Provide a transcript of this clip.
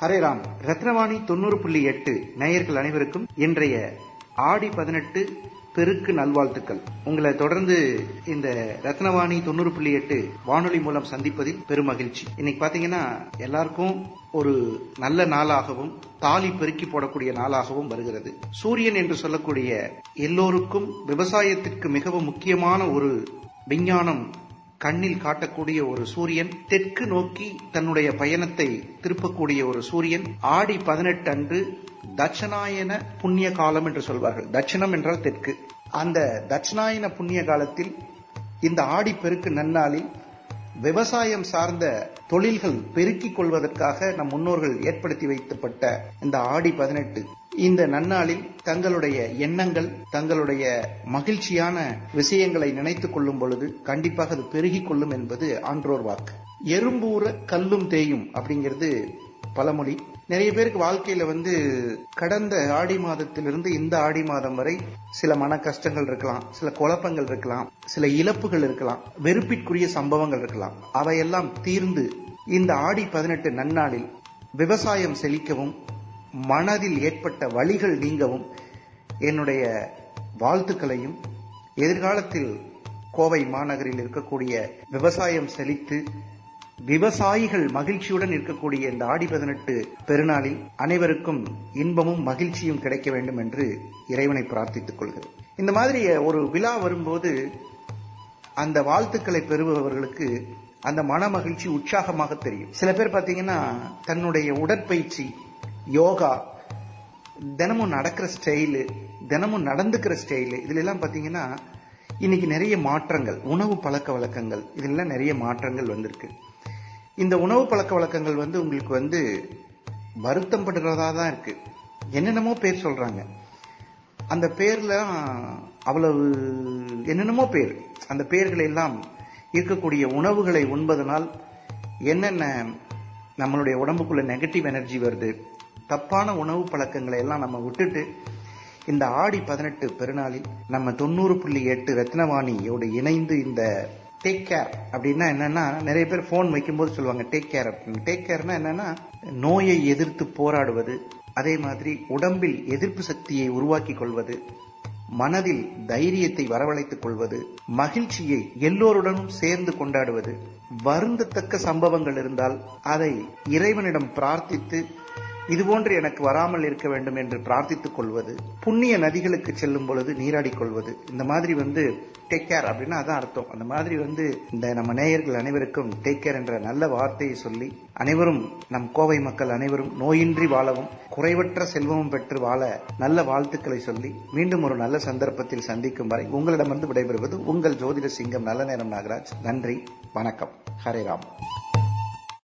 ஹரே ராம். ரத்னவாணி தொண்ணூறு புள்ளி எட்டு நேயர்கள் அனைவருக்கும் இன்றைய ஆடி பதினெட்டு பெருக்கு நல்வாழ்த்துக்கள். உங்களை தொடர்ந்து இந்த ரத்னவாணி தொண்ணூறு புள்ளி எட்டு வானொலி மூலம் சந்திப்பதில் பெரும் மகிழ்ச்சி இன்னைக்கு பாத்தீங்கன்னா எல்லாருக்கும் ஒரு நல்ல நாளாகவும் தாலி பெருக்கி போடக்கூடிய நாளாகவும் வருகிறது. சூரியன் என்று சொல்லக்கூடிய எல்லோருக்கும் விவசாயத்திற்கு மிகவும் முக்கியமான ஒரு விஞ்ஞானம் கண்ணில் காட்டக்கூடிய ஒரு சூரியன் தெற்கு நோக்கி தன்னுடைய பயணத்தை திருப்பக்கூடிய ஒரு சூரியன் ஆடி பதினெட்டு அன்று தட்சணாயன புண்ணிய காலம் என்று சொல்வார்கள். தட்சிணம் என்றால் தெற்கு. அந்த தட்சிணாயன புண்ணிய காலத்தில் இந்த ஆடி பெருக்கு நன்னாளில் விவசாயம் சார்ந்த தொழில்கள் பெருக்கிக் கொள்வதற்காக நம் முன்னோர்கள் ஏற்படுத்தி வைக்கப்பட்ட இந்த ஆடி பதினெட்டு இந்த நன்னாளில் தங்களுடைய எண்ணங்கள் தங்களுடைய மகிழ்ச்சியான விஷயங்களை நினைத்துக் கொள்ளும் பொழுது கண்டிப்பாக அது பெருகிக் கொள்ளும் என்பது ஆன்றோர் வாக்கு. எறும்பூர கல்லும் தேயும் அப்படிங்கிறது பழமொழி. நிறைய பேருக்கு வாழ்க்கையில வந்து கடந்த ஆடி மாதத்திலிருந்து இந்த ஆடி மாதம் வரை சில மன கஷ்டங்கள் இருக்கலாம் சில குழப்பங்கள் இருக்கலாம் சில இழப்புகள் இருக்கலாம் வெறுப்பிற்குரிய சம்பவங்கள் இருக்கலாம். அவையெல்லாம் தீர்ந்து இந்த ஆடி பதினெட்டு நன்னாளில் விவசாயம் செழிக்கவும் மனதில் ஏற்பட்ட வழிகள் நீங்கவும் என்னுடைய வாழ்த்துக்களையும் எதிர்காலத்தில் கோவை மாநகரில் இருக்கக்கூடிய விவசாயம் செழித்து விவசாயிகள் மகிழ்ச்சியுடன் இருக்கக்கூடிய இந்த ஆடி பதினெட்டு பெருநாளில் அனைவருக்கும் இன்பமும் மகிழ்ச்சியும் கிடைக்க வேண்டும் என்று இறைவனை பிரார்த்தித்துக் கொள்கிறேன். இந்த மாதிரி ஒரு விழா வரும்போது அந்த வாழ்த்துக்களை பெறுபவர்களுக்கு அந்த மன மகிழ்ச்சி உற்சாகமாக தெரியும். சில பேர் பாத்தீங்கன்னா தன்னுடைய உடற்பயிற்சி யோகா தினமும் நடக்கிற ஸ்டைலு தினமும் நடந்துக்கிற ஸ்டைலு இதுல எல்லாம் பாத்தீங்கன்னா இன்னைக்கு நிறைய மாற்றங்கள் உணவு பழக்க வழக்கங்கள் இதெல்லாம் நிறைய மாற்றங்கள் வந்திருக்கு. இந்த உணவு பழக்க வழக்கங்கள் வந்து உங்களுக்கு வந்து வருத்தம் படுறதா தான் இருக்கு. என்னென்னமோ பேர் சொல்றாங்க. அந்த பேர்ல அவ்வளவு என்னென்னமோ பேர். அந்த பேர்களை எல்லாம் இருக்கக்கூடிய உணவுகளை உண்பதனால் என்னென்ன நம்மளுடைய உடம்புக்குள்ள நெகட்டிவ் எனர்ஜி வருது தப்பான உணவு பழக்கங்களை எல்லாம் நம்ம விட்டுட்டு இந்த ஆடி பதினெட்டு பெருநாளில் நம்ம தொண்ணூறு புள்ளி எட்டு ரத்னவாணியோடு இணைந்து இந்த டேக் கேர் அப்படின்னா என்னன்னா நிறைய பேர் போன் வைக்கும்போது சொல்லுவாங்க டேக் கேர் அப்படின்னு. டேக் கேர்னா என்னன்னா நோயை எதிர்த்து போராடுவது அதே மாதிரி உடம்பில் எதிர்ப்பு சக்தியை உருவாக்கி கொள்வது மனதில் தைரியத்தை வரவழைத்துக் கொள்வது மகிழ்ச்சியை எல்லோருடனும் சேர்ந்து கொண்டாடுவது வருந்தத்தக்க சம்பவங்கள் இருந்தால் அதை இறைவனிடம் பிரார்த்தித்து இதுபோன்று எனக்கு வராமல் இருக்க வேண்டும் என்று பிரார்த்தித்துக் கொள்வது புண்ணிய நதிகளுக்கு செல்லும் பொழுது நீராடி கொள்வது இந்த மாதிரி வந்து டேக் கேர் அப்படின்னா அதான் அர்த்தம். அந்த மாதிரி வந்து இந்த நம்ம நேயர்கள் அனைவருக்கும் டேக் கேர் என்ற நல்ல வார்த்தையை சொல்லி அனைவரும் நம் கோவை மக்கள் அனைவரும் நோயின்றி வாழவும் குறைவற்ற செல்வமும் பெற்று வாழ நல்ல வாழ்த்துக்களை சொல்லி மீண்டும் ஒரு நல்ல சந்தர்ப்பத்தில் சந்திக்கும் வரை உங்களிடமிருந்து விடைபெறுவது உங்கள் ஜோதிட சிங்கம் நல்ல நேரம் நாகராஜ். நன்றி வணக்கம். ஹரே ராம்.